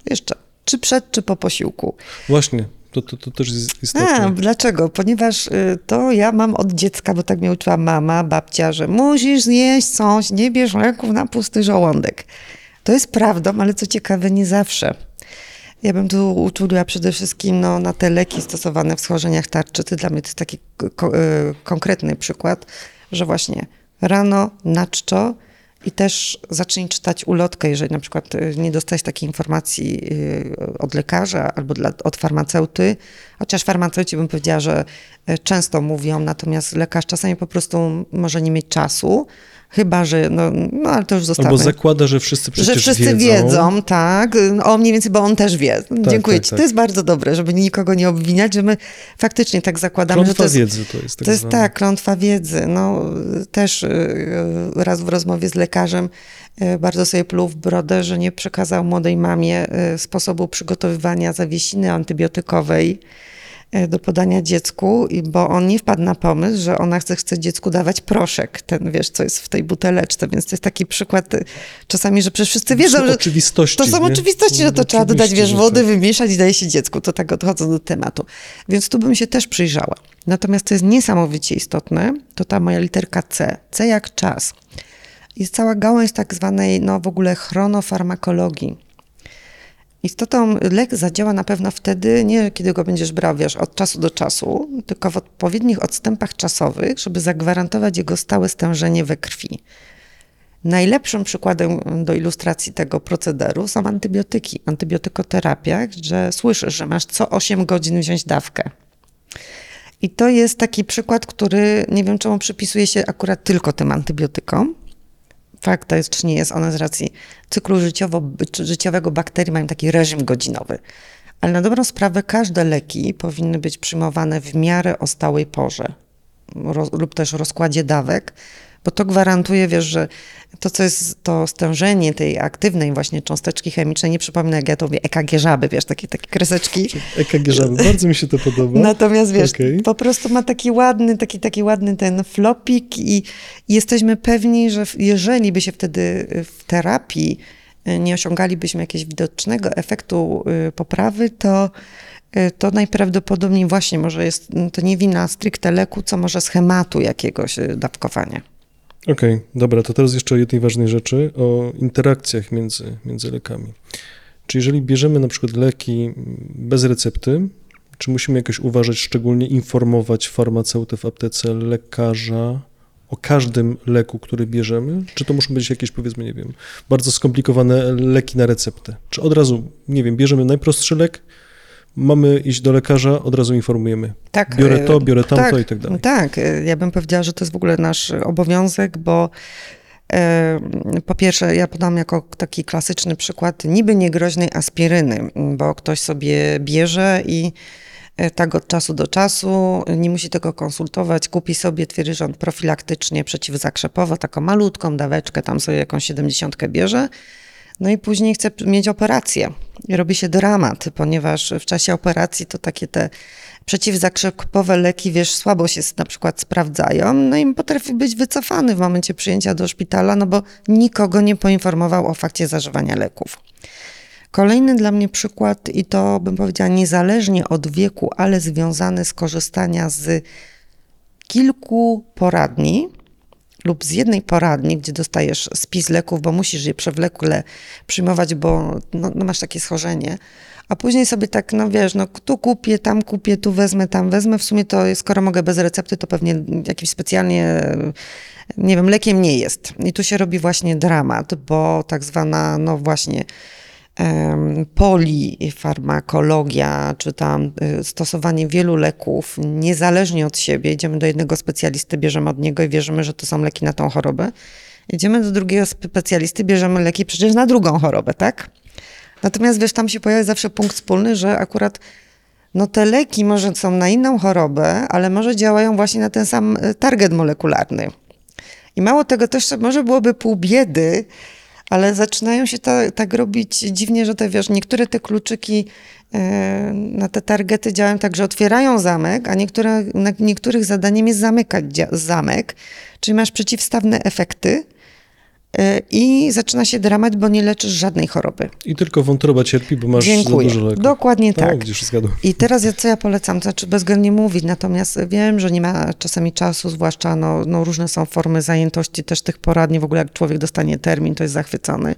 jeszcze, czy przed, czy po posiłku? Właśnie, to, to, to też jest istotne. A, dlaczego? Ponieważ y, to ja mam od dziecka, bo tak mnie uczyła mama, babcia, że musisz zjeść coś, nie bierz leków na pusty żołądek. To jest prawdą, ale co ciekawe, nie zawsze. Ja bym tu uczuliła przede wszystkim no, na te leki stosowane w schorzeniach tarczycy. Dla mnie to jest taki ko- y, konkretny przykład, że właśnie rano na czczo i też zacznij czytać ulotkę, jeżeli na przykład y, nie dostałeś takiej informacji y, od lekarza albo dla, od farmaceuty, chociaż farmaceuci bym powiedziała, że często mówią, natomiast lekarz czasami po prostu może nie mieć czasu, Chyba, że, no, no ale to już zostawię. Albo zakłada, że wszyscy przecież Że wszyscy wiedzą. wiedzą, tak. O mniej więcej, bo on też wie. Tak, Dziękuję tak, ci. Tak. To jest bardzo dobre, żeby nikogo nie obwiniać, że my faktycznie tak zakładamy, klątwa że to jest... wiedzy to jest. Tak to jest tak, klątwa wiedzy. No, też y, raz w rozmowie z lekarzem y, bardzo sobie pluł w brodę, że nie przekazał młodej mamie y, sposobu przygotowywania zawiesiny antybiotykowej do podania dziecku, bo on nie wpadł na pomysł, że ona chce, chce dziecku dawać proszek, ten wiesz, co jest w tej buteleczce, więc to jest taki przykład e, czasami, że przecież wszyscy wiedzą, że oczywistości, to są nie? oczywistości, że to no, trzeba dodać, wiesz, wody, tak. wymieszać i daje się dziecku, to tak odchodzą do tematu. Więc tu bym się też przyjrzała. Natomiast to jest niesamowicie istotne, to ta moja literka C, C jak czas. Jest cała gałąź tak zwanej, no w ogóle chronofarmakologii Istotą lek zadziała na pewno wtedy, nie kiedy go będziesz brał, wiesz, od czasu do czasu, tylko w odpowiednich odstępach czasowych, żeby zagwarantować jego stałe stężenie we krwi. Najlepszym przykładem do ilustracji tego procederu są antybiotyki, antybiotykoterapia, że słyszysz, że masz co 8 godzin wziąć dawkę. I to jest taki przykład, który nie wiem czemu przypisuje się akurat tylko tym antybiotykom, fakt to jest, czy nie jest ona z racji cyklu życiowo, życiowego bakterii mają taki reżim godzinowy. Ale na dobrą sprawę każde leki powinny być przyjmowane w miarę o stałej porze lub też rozkładzie dawek, bo to gwarantuje, wiesz, że to, co jest to stężenie tej aktywnej właśnie cząsteczki chemicznej, nie przypomnę, jak ja to mówię, EKG żaby, wiesz, takie, takie kreseczki. EKG żaby, bardzo mi się to podoba. Natomiast, wiesz, okay. po prostu ma taki ładny, taki, taki ładny ten flopik i, jesteśmy pewni, że jeżeli by się wtedy w terapii y, nie osiągalibyśmy jakiegoś widocznego efektu y, poprawy, to y, to najprawdopodobniej właśnie może jest, to nie wina stricte leku, co może schematu jakiegoś dawkowania. Okej, okay, dobra, to teraz jeszcze o jednej ważnej rzeczy, o interakcjach między, między lekami. Czy jeżeli bierzemy na przykład leki bez recepty, czy musimy jakoś uważać, szczególnie informować farmaceutę w aptece, lekarza o każdym leku, który bierzemy? Czy to muszą być jakieś, powiedzmy, nie wiem, bardzo skomplikowane leki na receptę? Czy od razu, nie wiem, bierzemy najprostszy lek, mamy iść do lekarza, od razu informujemy. Tak, biorę to, biorę tamto tak, i tak dalej. Tak, ja bym powiedziała, że to jest w ogóle nasz obowiązek, bo e, po pierwsze, ja podam jako taki klasyczny przykład niby niegroźnej aspiryny, bo ktoś sobie bierze i e, tak od czasu do czasu, nie musi tego konsultować, kupi sobie twierdzą profilaktycznie przeciwzakrzepowo, taką malutką daweczkę, tam sobie jakąś siedemdziesiątkę bierze, no i później chce mieć operację. Robi się dramat, ponieważ w czasie operacji to takie te przeciwzakrzepowe leki, wiesz, słabo się na przykład sprawdzają, no i potrafi być wycofany w momencie przyjęcia do szpitala, no bo nikogo nie poinformował o fakcie zażywania leków. Kolejny dla mnie przykład, i to bym powiedziała niezależnie od wieku, ale związany z korzystania z kilku poradni, lub z jednej poradni, gdzie dostajesz spis leków, bo musisz je przewlekle przyjmować, bo no, no masz takie schorzenie, a później sobie tak, no wiesz, no tu kupię, tam kupię, tu wezmę, tam wezmę. W sumie to skoro mogę bez recepty, to pewnie jakimś specjalnie, nie wiem, lekiem nie jest. I tu się robi właśnie dramat, bo tak zwana, no właśnie, polifarmakologia, czy tam y, stosowanie wielu leków niezależnie od siebie, idziemy do jednego specjalisty, bierzemy od niego i wierzymy, że to są leki na tą chorobę, Idziemy do drugiego specjalisty, bierzemy leki przecież na drugą chorobę, tak? Natomiast wiesz, tam się pojawia zawsze punkt wspólny, że akurat no te leki może są na inną chorobę, ale może działają właśnie na ten sam e, target molekularny. I mało tego też może byłoby pół biedy, ale zaczynają się ta, tak robić dziwnie, że te, wiesz, niektóre te kluczyki e, na te targety działają tak, że otwierają zamek, a niektóre, niektórych zadaniem jest zamykać zamek, czyli masz przeciwstawne efekty. I zaczyna się dramat, bo nie leczysz żadnej choroby. I tylko wątroba cierpi, bo masz Dziękuję. za dużo leków. Dokładnie no, tak. I teraz ja, co ja polecam, to znaczy bezwzględnie mówić, natomiast wiem, że nie ma czasami czasu, zwłaszcza no, no różne są formy zajętości też tych poradni, w ogóle jak człowiek dostanie termin, to jest zachwycony.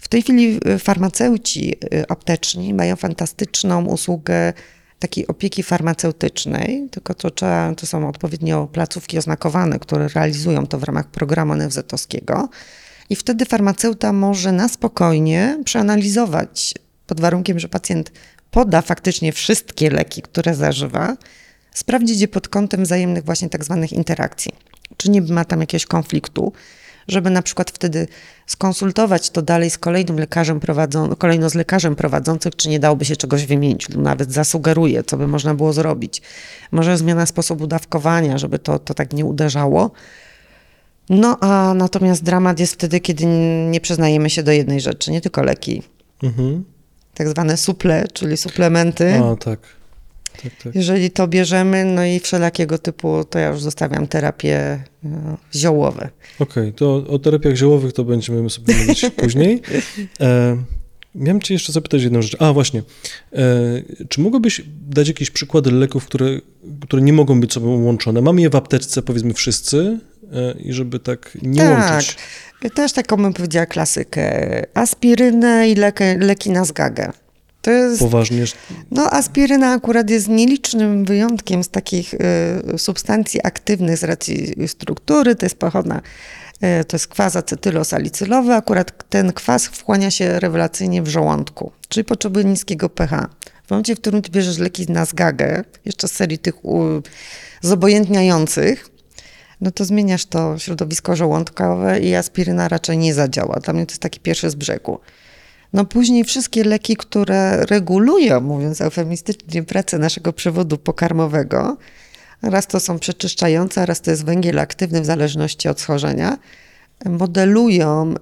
W tej chwili y, farmaceuci y, apteczni mają fantastyczną usługę takiej opieki farmaceutycznej, tylko to, trzeba, to są odpowiednio placówki oznakowane, które realizują to w ramach programu NFZ-owskiego. I wtedy farmaceuta może na spokojnie przeanalizować, pod warunkiem, że pacjent poda faktycznie wszystkie leki, które zażywa, sprawdzić je pod kątem wzajemnych właśnie tak zwanych interakcji. Czy nie ma tam jakiegoś konfliktu, żeby na przykład wtedy skonsultować to dalej z kolejnym lekarzem prowadzą, kolejno z lekarzem prowadzącym, czy nie dałoby się czegoś wymienić, lub nawet zasugeruje, co by można było zrobić. Może zmiana sposobu dawkowania, żeby to, to tak nie uderzało. No a natomiast dramat jest wtedy, kiedy nie przyznajemy się do jednej rzeczy, nie tylko leki. Mhm. Tak zwane suple, czyli suplementy. A, tak. Tak, tak. Jeżeli to bierzemy, no i wszelakiego typu, to ja już zostawiam terapie no, ziołowe. Okej, okay, to o terapiach ziołowych to będziemy sobie mówić *laughs* później. E, miałem cię jeszcze zapytać jedną rzecz. A, właśnie. E, czy mogłabyś dać jakieś przykłady leków, które, które nie mogą być sobą łączone? Mamy je w apteczce, powiedzmy wszyscy, E, i żeby tak nie tak. łączyć. Też taką bym powiedziała klasykę. Aspirynę i leki, leki na zgagę. To jest, Poważnie? No, aspiryna akurat jest nielicznym wyjątkiem z takich y, substancji aktywnych z racji struktury. To jest pochodna, y, to jest kwas acetylosalicylowany. Akurat ten kwas wchłania się rewelacyjnie w żołądku, czyli potrzebuje niskiego pH. W momencie, w którym ty bierzesz leki na zgagę, jeszcze z serii tych u, zobojętniających, no to zmieniasz to środowisko żołądkowe i aspiryna raczej nie zadziała. Dla mnie to jest taki pierwszy z brzegu. No później wszystkie leki, które regulują, mówiąc eufemistycznie, pracę naszego przewodu pokarmowego, raz to są przeczyszczające, raz to jest węgiel aktywny w zależności od schorzenia, modelują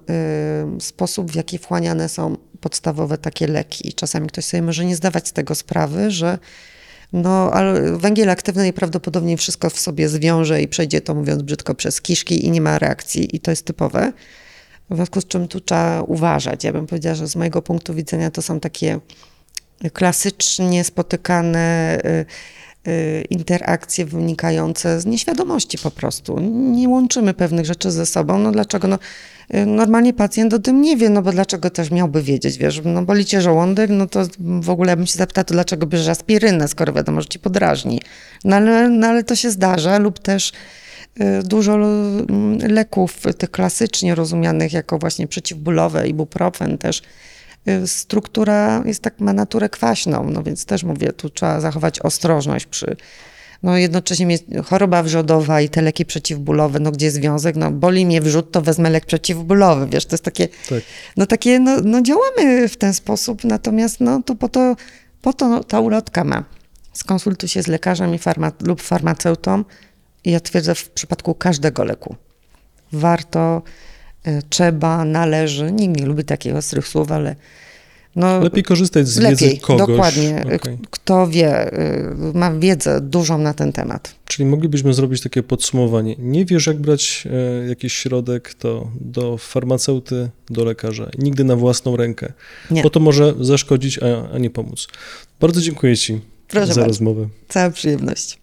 y, sposób, w jaki wchłaniane są podstawowe takie leki. Czasami ktoś sobie może nie zdawać z tego sprawy, że no, ale węgiel aktywny najprawdopodobniej wszystko w sobie zwiąże i przejdzie to, mówiąc brzydko, przez kiszki i nie ma reakcji i to jest typowe. W związku z czym tu trzeba uważać. Ja bym powiedziała, że z mojego punktu widzenia to są takie klasycznie spotykane y, y, interakcje wynikające z nieświadomości po prostu. Nie łączymy pewnych rzeczy ze sobą. No dlaczego? No, normalnie pacjent o tym nie wie, no bo dlaczego też miałby wiedzieć, wiesz, no boli cię żołądek, no to w ogóle bym się zapytał, to dlaczego bierzesz aspirynę, skoro wiadomo, że ci podrażni. No ale, no ale to się zdarza lub też y, dużo mm, leków, tych klasycznie rozumianych jako właśnie przeciwbólowe, ibuprofen też, y, struktura jest tak, ma naturę kwaśną, no więc też mówię, tu trzeba zachować ostrożność przy no jednocześnie jest choroba wrzodowa i te leki przeciwbólowe, no gdzie związek, no boli mnie wrzód, to wezmę lek przeciwbólowy, wiesz, to jest takie, tak. no takie, no, no działamy w ten sposób, natomiast no to po to, po to ta ulotka ma. Skonsultuj się z lekarzem i farma, lub farmaceutą i ja twierdzę w przypadku każdego leku. Warto, y, trzeba, należy, nikt nie lubi takich ostrych słów, ale no, lepiej korzystać z lepiej, wiedzy kogoś. Dokładnie. Okay. Kto wie, y, ma wiedzę dużą na ten temat. Czyli moglibyśmy zrobić takie podsumowanie. Nie wiesz, jak brać e, jakiś środek, to do farmaceuty, do lekarza. Nigdy na własną rękę. Nie. Bo to może zaszkodzić, a, a nie pomóc. Bardzo dziękuję Ci Proszę za bardzo. rozmowę. Cała przyjemność.